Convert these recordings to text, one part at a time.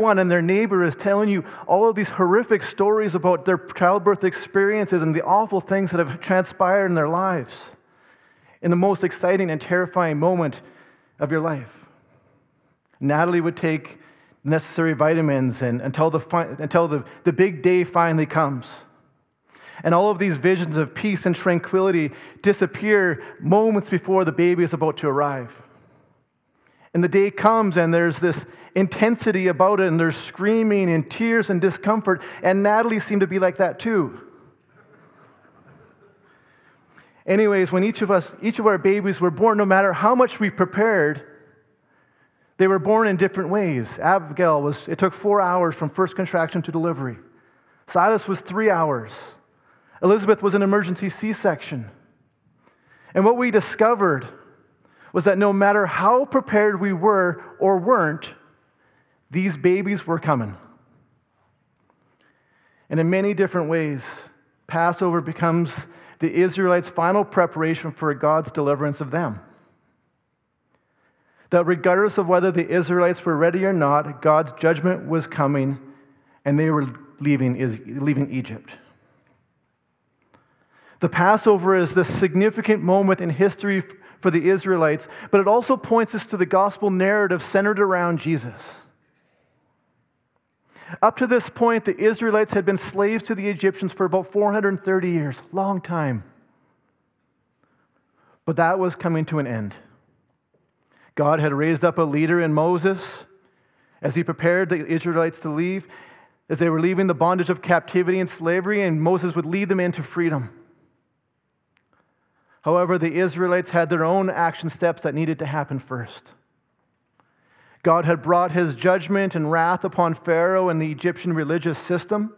one and their neighbor is telling you all of these horrific stories about their childbirth experiences and the awful things that have transpired in their lives in the most exciting and terrifying moment of your life. Natalie would take necessary vitamins and, until, the, until the, the big day finally comes. And all of these visions of peace and tranquility disappear moments before the baby is about to arrive. And the day comes, and there's this intensity about it, and there's screaming and tears and discomfort. And Natalie seemed to be like that too. Anyways, when each of us, each of our babies were born, no matter how much we prepared, they were born in different ways. Abigail was, it took four hours from first contraction to delivery. Silas was three hours. Elizabeth was an emergency C section. And what we discovered was that no matter how prepared we were or weren't, these babies were coming. And in many different ways, Passover becomes the Israelites' final preparation for God's deliverance of them. That regardless of whether the Israelites were ready or not, God's judgment was coming and they were leaving, Is leaving Egypt. The Passover is this significant moment in history for the Israelites, but it also points us to the gospel narrative centered around Jesus. Up to this point, the Israelites had been slaves to the Egyptians for about 430 years, long time. But that was coming to an end. God had raised up a leader in Moses as he prepared the Israelites to leave, as they were leaving the bondage of captivity and slavery, and Moses would lead them into freedom. However, the Israelites had their own action steps that needed to happen first. God had brought his judgment and wrath upon Pharaoh and the Egyptian religious system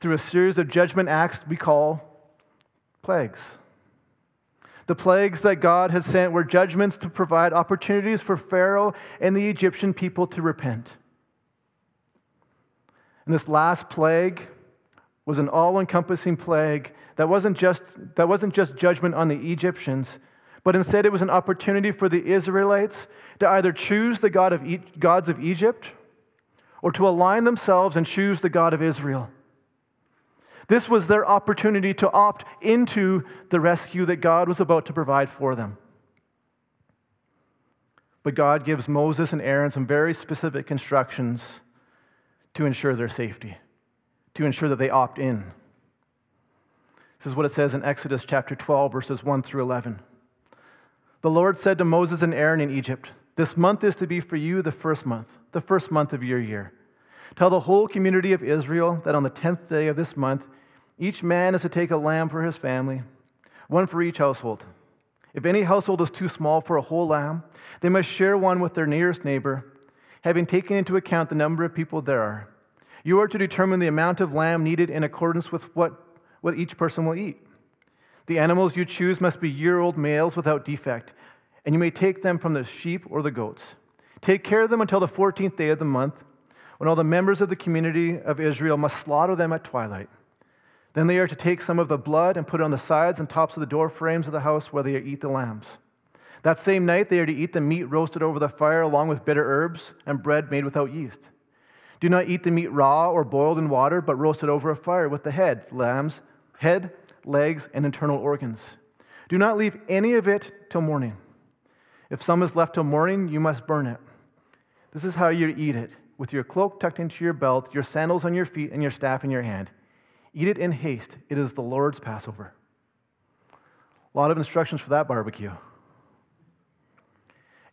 through a series of judgment acts we call plagues. The plagues that God had sent were judgments to provide opportunities for Pharaoh and the Egyptian people to repent. And this last plague was an all encompassing plague that wasn't, just, that wasn't just judgment on the Egyptians, but instead it was an opportunity for the Israelites to either choose the God of e- gods of Egypt or to align themselves and choose the God of Israel. This was their opportunity to opt into the rescue that God was about to provide for them. But God gives Moses and Aaron some very specific instructions to ensure their safety, to ensure that they opt in. This is what it says in Exodus chapter 12, verses 1 through 11. The Lord said to Moses and Aaron in Egypt, This month is to be for you the first month, the first month of your year. Tell the whole community of Israel that on the tenth day of this month, each man is to take a lamb for his family, one for each household. If any household is too small for a whole lamb, they must share one with their nearest neighbor, having taken into account the number of people there are. You are to determine the amount of lamb needed in accordance with what, what each person will eat. The animals you choose must be year old males without defect, and you may take them from the sheep or the goats. Take care of them until the 14th day of the month, when all the members of the community of Israel must slaughter them at twilight. Then they are to take some of the blood and put it on the sides and tops of the door frames of the house where they eat the lambs. That same night they are to eat the meat roasted over the fire along with bitter herbs and bread made without yeast. Do not eat the meat raw or boiled in water, but roast it over a fire with the head, lamb's head, legs, and internal organs. Do not leave any of it till morning. If some is left till morning, you must burn it. This is how you eat it with your cloak tucked into your belt, your sandals on your feet, and your staff in your hand. Eat it in haste. It is the Lord's Passover. A lot of instructions for that barbecue.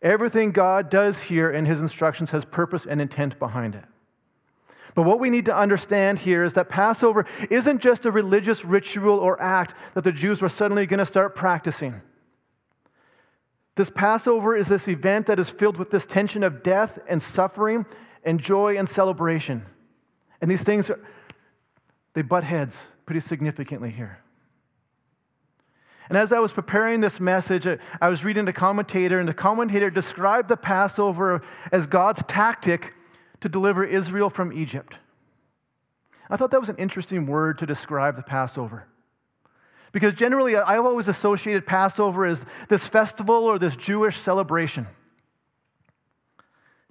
Everything God does here in his instructions has purpose and intent behind it. But what we need to understand here is that Passover isn't just a religious ritual or act that the Jews were suddenly going to start practicing. This Passover is this event that is filled with this tension of death and suffering and joy and celebration. And these things are, they butt heads pretty significantly here. And as I was preparing this message, I was reading a commentator, and the commentator described the Passover as God's tactic to deliver Israel from Egypt. I thought that was an interesting word to describe the Passover. Because generally, I've always associated Passover as this festival or this Jewish celebration.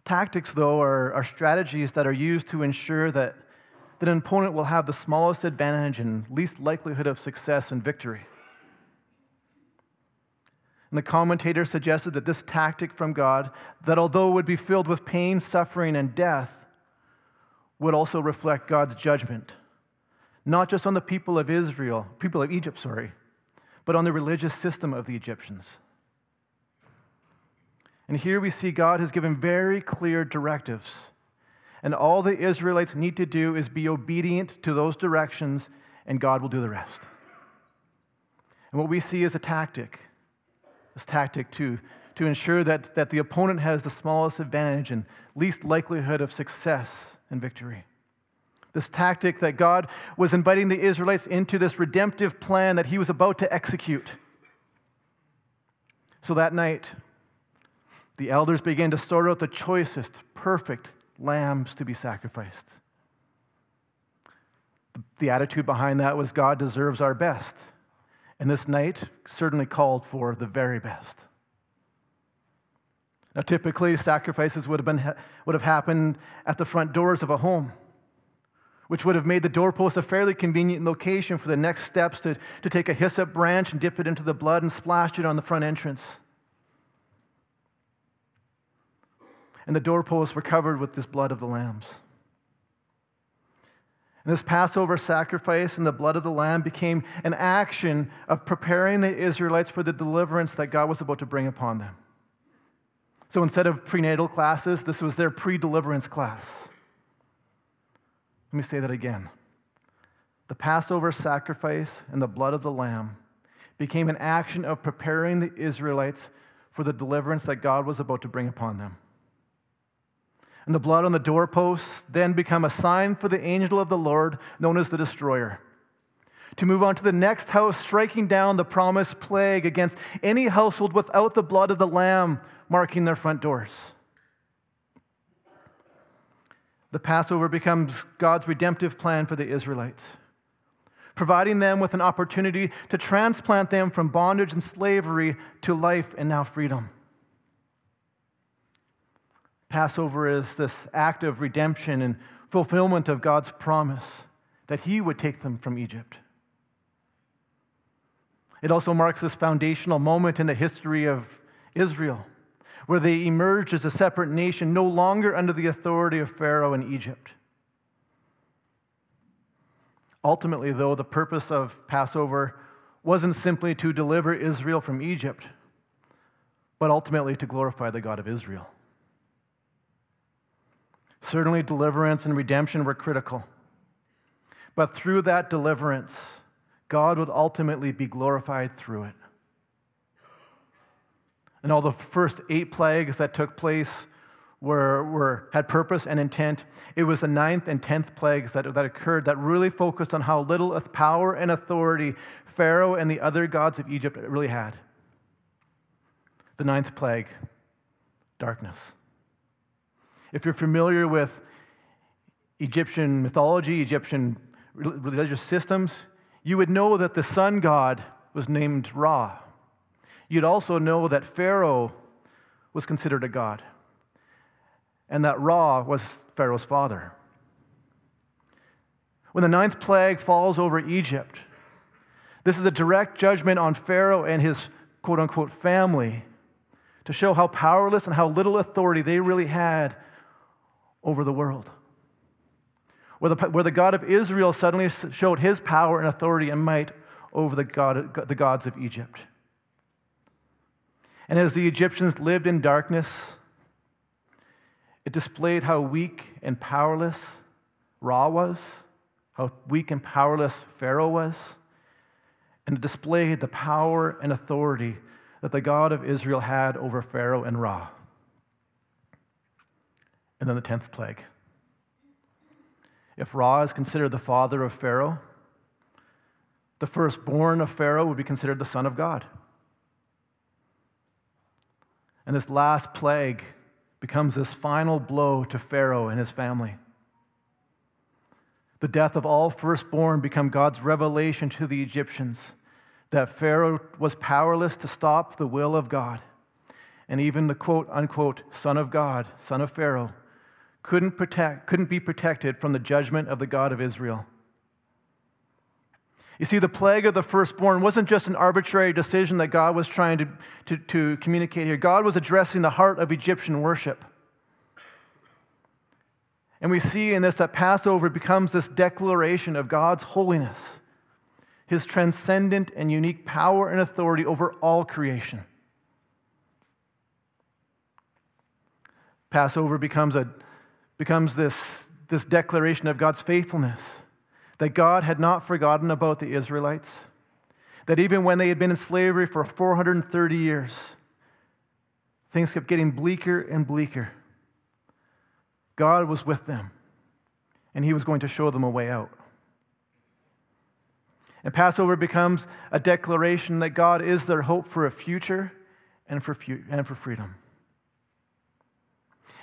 Tactics, though, are, are strategies that are used to ensure that, that an opponent will have the smallest advantage and least likelihood of success and victory. And the commentator suggested that this tactic from God, that although it would be filled with pain, suffering, and death, would also reflect God's judgment, not just on the people of Israel, people of Egypt, sorry, but on the religious system of the Egyptians. And here we see God has given very clear directives. And all the Israelites need to do is be obedient to those directions, and God will do the rest. And what we see is a tactic, this tactic to, to ensure that, that the opponent has the smallest advantage and least likelihood of success and victory. This tactic that God was inviting the Israelites into this redemptive plan that he was about to execute. So that night, the elders began to sort out the choicest, perfect lambs to be sacrificed. The attitude behind that was God deserves our best. And this night certainly called for the very best. Now, typically, sacrifices would have, been, would have happened at the front doors of a home, which would have made the doorpost a fairly convenient location for the next steps to, to take a hyssop branch and dip it into the blood and splash it on the front entrance. and the doorposts were covered with this blood of the lambs. And this Passover sacrifice and the blood of the lamb became an action of preparing the Israelites for the deliverance that God was about to bring upon them. So instead of prenatal classes, this was their pre deliverance class. Let me say that again. The Passover sacrifice and the blood of the lamb became an action of preparing the Israelites for the deliverance that God was about to bring upon them and the blood on the doorposts then become a sign for the angel of the Lord, known as the destroyer. To move on to the next house, striking down the promised plague against any household without the blood of the Lamb marking their front doors. The Passover becomes God's redemptive plan for the Israelites, providing them with an opportunity to transplant them from bondage and slavery to life and now freedom. Passover is this act of redemption and fulfillment of God's promise that He would take them from Egypt. It also marks this foundational moment in the history of Israel, where they emerged as a separate nation, no longer under the authority of Pharaoh in Egypt. Ultimately, though, the purpose of Passover wasn't simply to deliver Israel from Egypt, but ultimately to glorify the God of Israel. Certainly, deliverance and redemption were critical. But through that deliverance, God would ultimately be glorified through it. And all the first eight plagues that took place were, were, had purpose and intent. It was the ninth and tenth plagues that, that occurred that really focused on how little power and authority Pharaoh and the other gods of Egypt really had. The ninth plague, darkness. If you're familiar with Egyptian mythology, Egyptian religious systems, you would know that the sun god was named Ra. You'd also know that Pharaoh was considered a god, and that Ra was Pharaoh's father. When the ninth plague falls over Egypt, this is a direct judgment on Pharaoh and his quote unquote family to show how powerless and how little authority they really had over the world. Where the, where the God of Israel suddenly showed his power and authority and might over the, God, the gods of Egypt. And as the Egyptians lived in darkness, it displayed how weak and powerless Ra was, how weak and powerless Pharaoh was, and it displayed the power and authority that the God of Israel had over Pharaoh and Ra and then the tenth plague. If Ra is considered the father of Pharaoh, the firstborn of Pharaoh would be considered the son of God. And this last plague becomes this final blow to Pharaoh and his family. The death of all firstborn become God's revelation to the Egyptians that Pharaoh was powerless to stop the will of God and even the quote unquote Son of God, Son of Pharaoh, couldn't, protect, couldn't be protected from the judgment of the God of Israel. You see, the plague of the firstborn wasn't just an arbitrary decision that God was trying to, to, to communicate here. God was addressing the heart of Egyptian worship. And we see in this that Passover becomes this declaration of God's holiness, his transcendent and unique power and authority over all creation. Passover becomes, a, becomes this, this declaration of God's faithfulness, that God had not forgotten about the Israelites, that even when they had been in slavery for 430 years, things kept getting bleaker and bleaker. God was with them, and He was going to show them a way out. And Passover becomes a declaration that God is their hope for a future and for, and for freedom.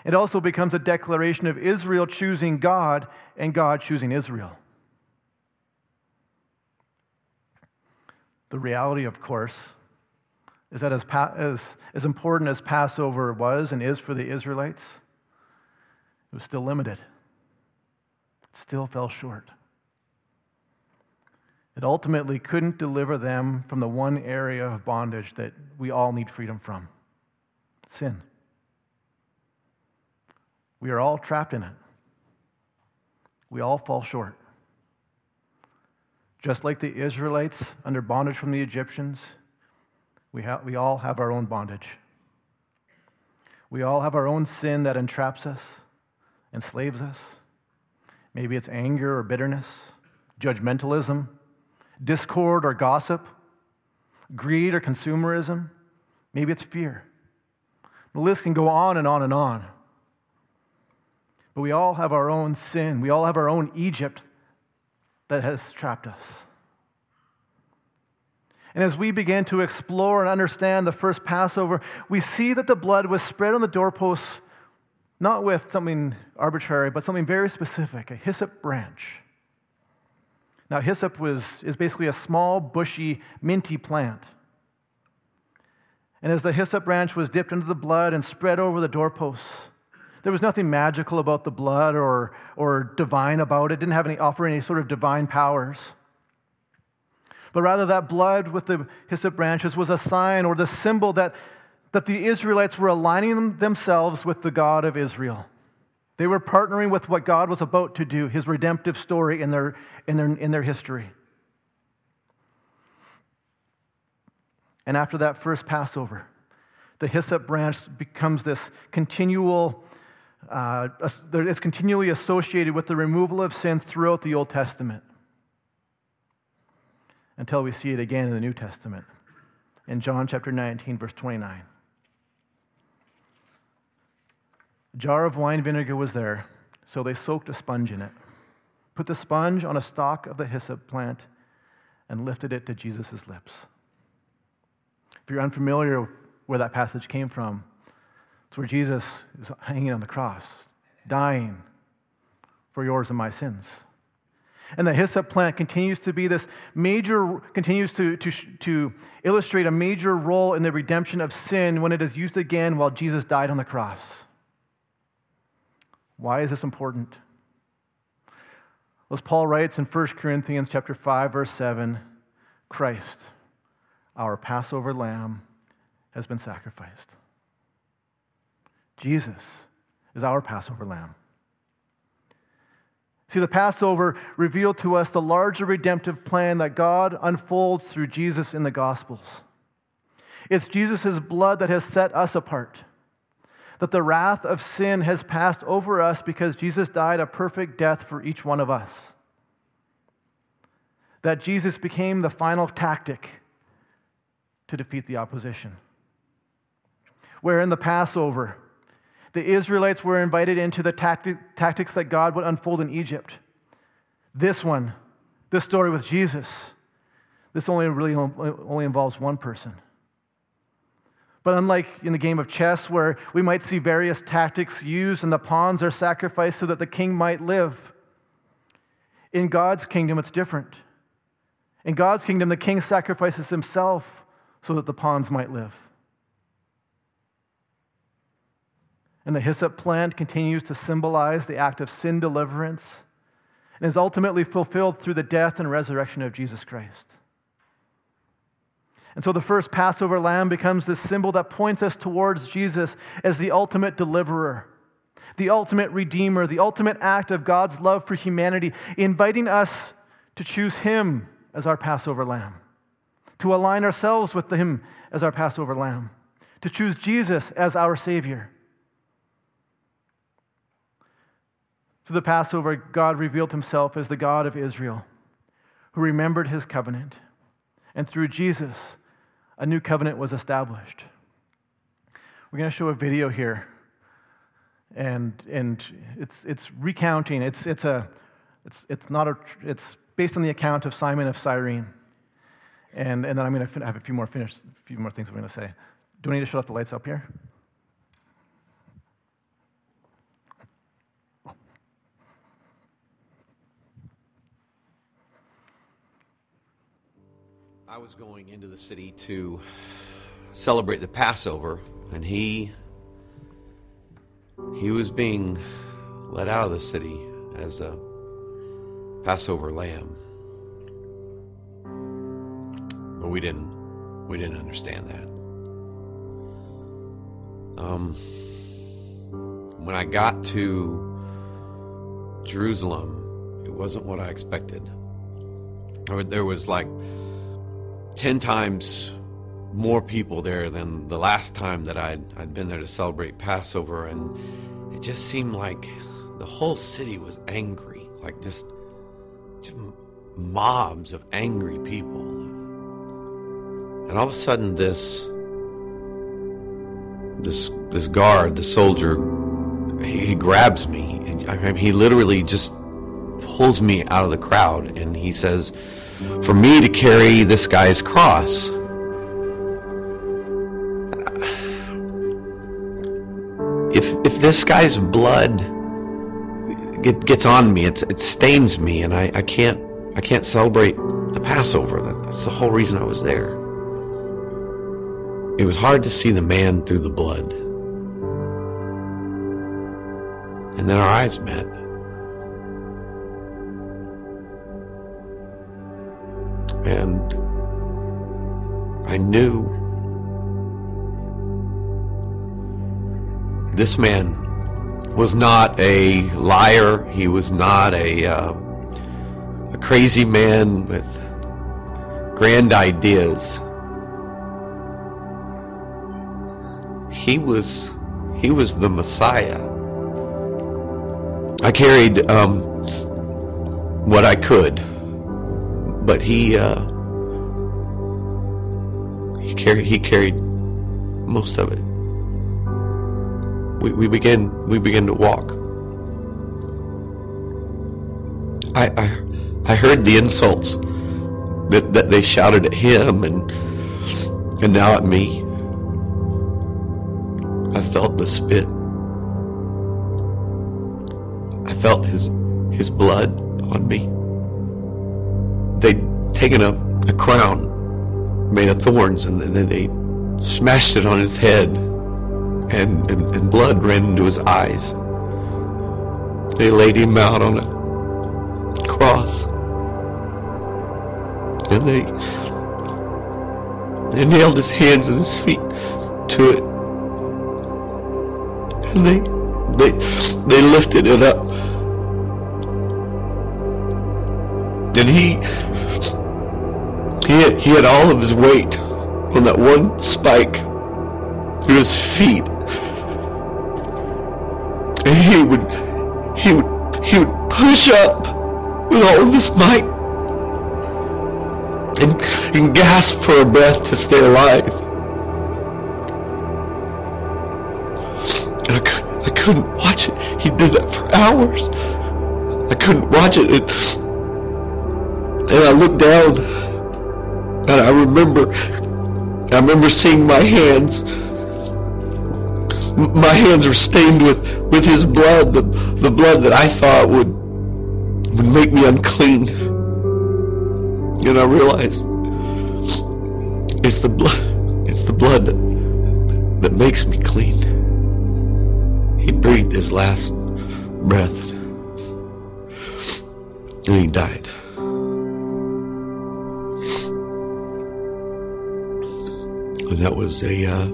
It also becomes a declaration of Israel choosing God and God choosing Israel. The reality, of course, is that as, as, as important as Passover was and is for the Israelites, it was still limited. It still fell short. It ultimately couldn't deliver them from the one area of bondage that we all need freedom from sin. We are all trapped in it. We all fall short. Just like the Israelites under bondage from the Egyptians, we, ha- we all have our own bondage. We all have our own sin that entraps us enslaves us. Maybe it's anger or bitterness, judgmentalism, discord or gossip, greed or consumerism. Maybe it's fear. The list can go on and on and on. But we all have our own sin. We all have our own Egypt that has trapped us. And as we begin to explore and understand the first Passover, we see that the blood was spread on the doorposts not with something arbitrary, but something very specific a hyssop branch. Now, hyssop was, is basically a small, bushy, minty plant. And as the hyssop branch was dipped into the blood and spread over the doorposts, there was nothing magical about the blood or, or divine about it. it didn't have any offer any sort of divine powers. But rather, that blood with the hyssop branches was a sign or the symbol that that the Israelites were aligning themselves with the God of Israel. They were partnering with what God was about to do, his redemptive story in their, in their, in their history. And after that first Passover, the hyssop branch becomes this continual, uh, it's continually associated with the removal of sins throughout the Old Testament until we see it again in the New Testament in John chapter 19, verse 29. A jar of wine vinegar was there, so they soaked a sponge in it, put the sponge on a stalk of the hyssop plant, and lifted it to Jesus' lips. If you're unfamiliar where that passage came from, it's where Jesus is hanging on the cross, dying for yours and my sins. And the hyssop plant continues to be this major, continues to, to, to illustrate a major role in the redemption of sin when it is used again while Jesus died on the cross. Why is this important? As Paul writes in 1 Corinthians chapter 5 verse 7, Christ, our Passover lamb, has been sacrificed. Jesus is our Passover lamb. See, the Passover revealed to us the larger redemptive plan that God unfolds through Jesus in the Gospels. It's Jesus' blood that has set us apart that the wrath of sin has passed over us because Jesus died a perfect death for each one of us. That Jesus became the final tactic to defeat the opposition. Where in the Passover, the Israelites were invited into the tactic, tactics that God would unfold in Egypt. This one, this story with Jesus, this only really only involves one person but unlike in the game of chess, where we might see various tactics used and the pawns are sacrificed so that the king might live, in God's kingdom it's different. In God's kingdom, the king sacrifices himself so that the pawns might live. And the hyssop plant continues to symbolize the act of sin deliverance and is ultimately fulfilled through the death and resurrection of Jesus Christ. And so the first Passover lamb becomes this symbol that points us towards Jesus as the ultimate deliverer, the ultimate redeemer, the ultimate act of God's love for humanity, inviting us to choose him as our Passover lamb, to align ourselves with him as our Passover lamb, to choose Jesus as our Savior. Through the Passover, God revealed himself as the God of Israel, who remembered his covenant. And through Jesus, a new covenant was established. We're going to show a video here. And, and it's, it's recounting, it's, it's, a, it's, it's, not a, it's based on the account of Simon of Cyrene. And, and then I'm going to have a few more finished, a few more things I'm going to say. Do I need to shut off the lights up here? I was going into the city to celebrate the Passover, and he he was being let out of the city as a Passover lamb. But we didn't we didn't understand that. Um, when I got to Jerusalem, it wasn't what I expected. There was like 10 times more people there than the last time that I'd, I'd been there to celebrate Passover. And it just seemed like the whole city was angry, like just, just mobs of angry people. And all of a sudden, this this this guard, the soldier, he, he grabs me, and I mean, he literally just pulls me out of the crowd, and he says, for me to carry this guy's cross. If if this guy's blood get, gets on me, it, it stains me, and I, I can't I can't celebrate the Passover. That's the whole reason I was there. It was hard to see the man through the blood. And then our eyes met. And I knew this man was not a liar. He was not a, uh, a crazy man with grand ideas. He was he was the Messiah. I carried um, what I could but he uh, he carried he carried most of it. We, we began we began to walk. I, I I heard the insults that, that they shouted at him and and now at me. I felt the spit. I felt his his blood on me they'd taken a, a crown made of thorns and then they smashed it on his head and, and, and blood ran into his eyes. They laid him out on a cross. And they they nailed his hands and his feet to it. And they they they lifted it up. And he he had, he had all of his weight on that one spike through his feet. And he would he would he would push up with all of his might and, and gasp for a breath to stay alive. And I, I couldn't watch it. He did that for hours. I couldn't watch it. And, and I looked down and I remember, I remember seeing my hands. My hands were stained with, with his blood, the, the blood that I thought would, would make me unclean. And I realized it's the blood, it's the blood that, that makes me clean. he breathed his last breath and he died. And that was a uh,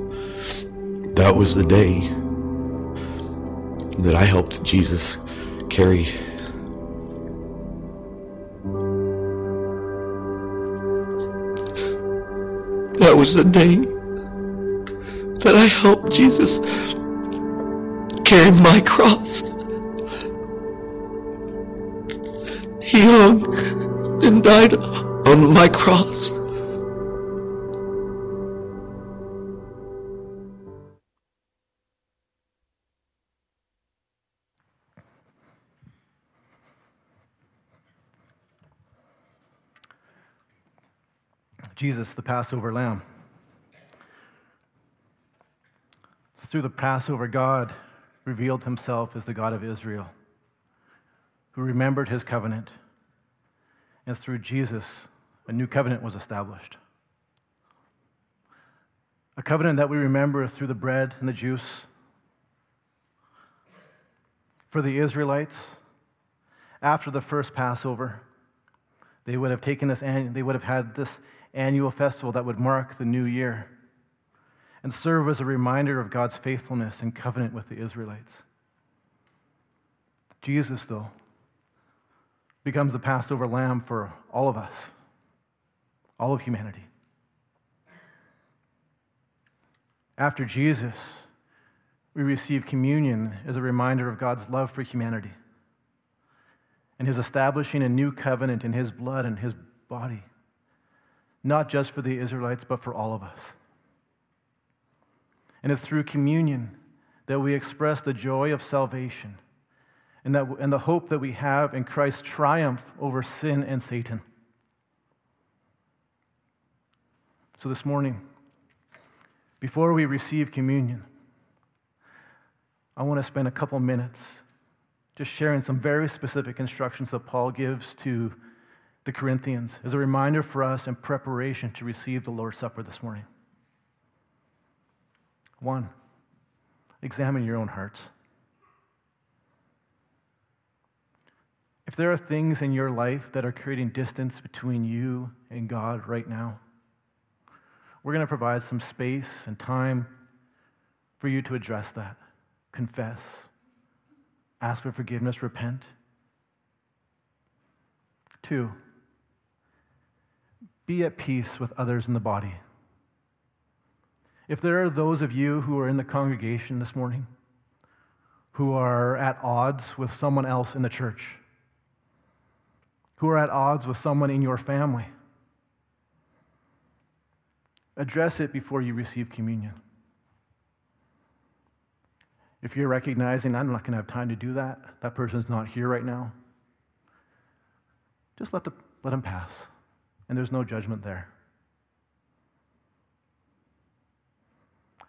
that was the day that I helped Jesus carry that was the day that I helped Jesus carry my cross. He hung and died on my cross. Jesus, the Passover lamb. Through the Passover, God revealed himself as the God of Israel, who remembered his covenant. And through Jesus, a new covenant was established. A covenant that we remember through the bread and the juice. For the Israelites, after the first Passover, they would have taken this, they would have had this annual festival that would mark the new year and serve as a reminder of God's faithfulness and covenant with the Israelites. Jesus, though, becomes the Passover lamb for all of us, all of humanity. After Jesus, we receive communion as a reminder of God's love for humanity and his establishing a new covenant in his blood and his body not just for the Israelites, but for all of us. And it's through communion that we express the joy of salvation and, that, and the hope that we have in Christ's triumph over sin and Satan. So this morning, before we receive communion, I want to spend a couple minutes just sharing some very specific instructions that Paul gives to the Corinthians as a reminder for us in preparation to receive the Lord's Supper this morning. One, examine your own hearts. If there are things in your life that are creating distance between you and God right now, we're going to provide some space and time for you to address that, confess, ask for forgiveness, repent. Two, be at peace with others in the body. If there are those of you who are in the congregation this morning who are at odds with someone else in the church, who are at odds with someone in your family, address it before you receive communion. If you're recognizing, I'm not going to have time to do that, that person's not here right now, just let, the, let them pass and there's no judgment there.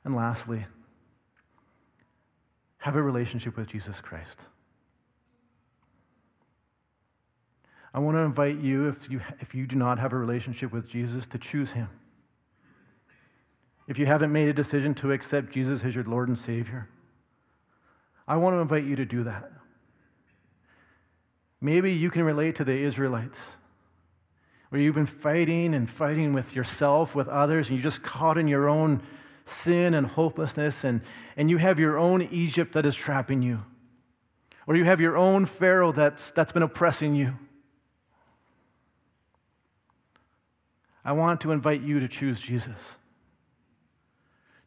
And lastly, have a relationship with Jesus Christ. I want to invite you if, you, if you do not have a relationship with Jesus, to choose Him. If you haven't made a decision to accept Jesus as your Lord and Savior, I want to invite you to do that. Maybe you can relate to the Israelites where you've been fighting and fighting with yourself, with others, and you're just caught in your own sin and hopelessness, and, and you have your own Egypt that is trapping you, or you have your own Pharaoh that's, that's been oppressing you. I want to invite you to choose Jesus,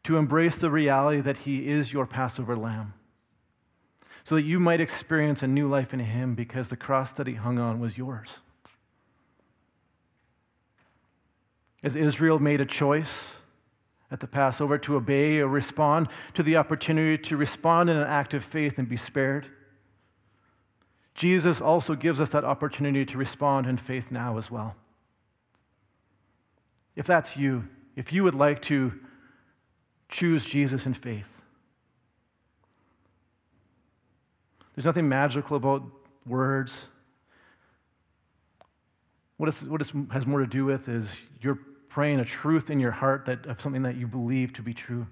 to embrace the reality that He is your Passover lamb, so that you might experience a new life in Him because the cross that He hung on was yours. As Israel made a choice at the Passover to obey or respond to the opportunity to respond in an act of faith and be spared, Jesus also gives us that opportunity to respond in faith now as well. If that's you, if you would like to choose Jesus in faith, there's nothing magical about words. What, is, what is, has more to do with is your praying a truth in your heart that of something that you believe to be true,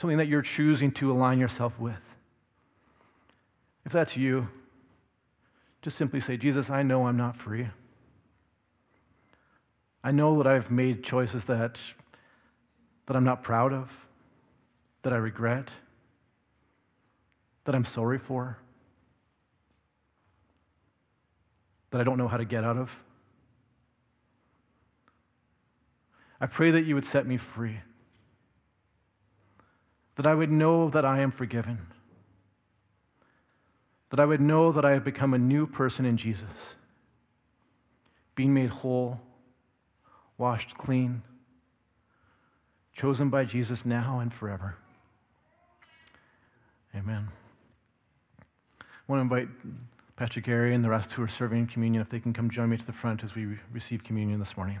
something that you're choosing to align yourself with. If that's you, just simply say, Jesus, I know I'm not free. I know that I've made choices that, that I'm not proud of, that I regret, that I'm sorry for, that I don't know how to get out of. I pray that you would set me free, that I would know that I am forgiven, that I would know that I have become a new person in Jesus, being made whole, washed clean, chosen by Jesus now and forever. Amen. I want to invite Pastor Gary and the rest who are serving communion if they can come join me to the front as we receive communion this morning.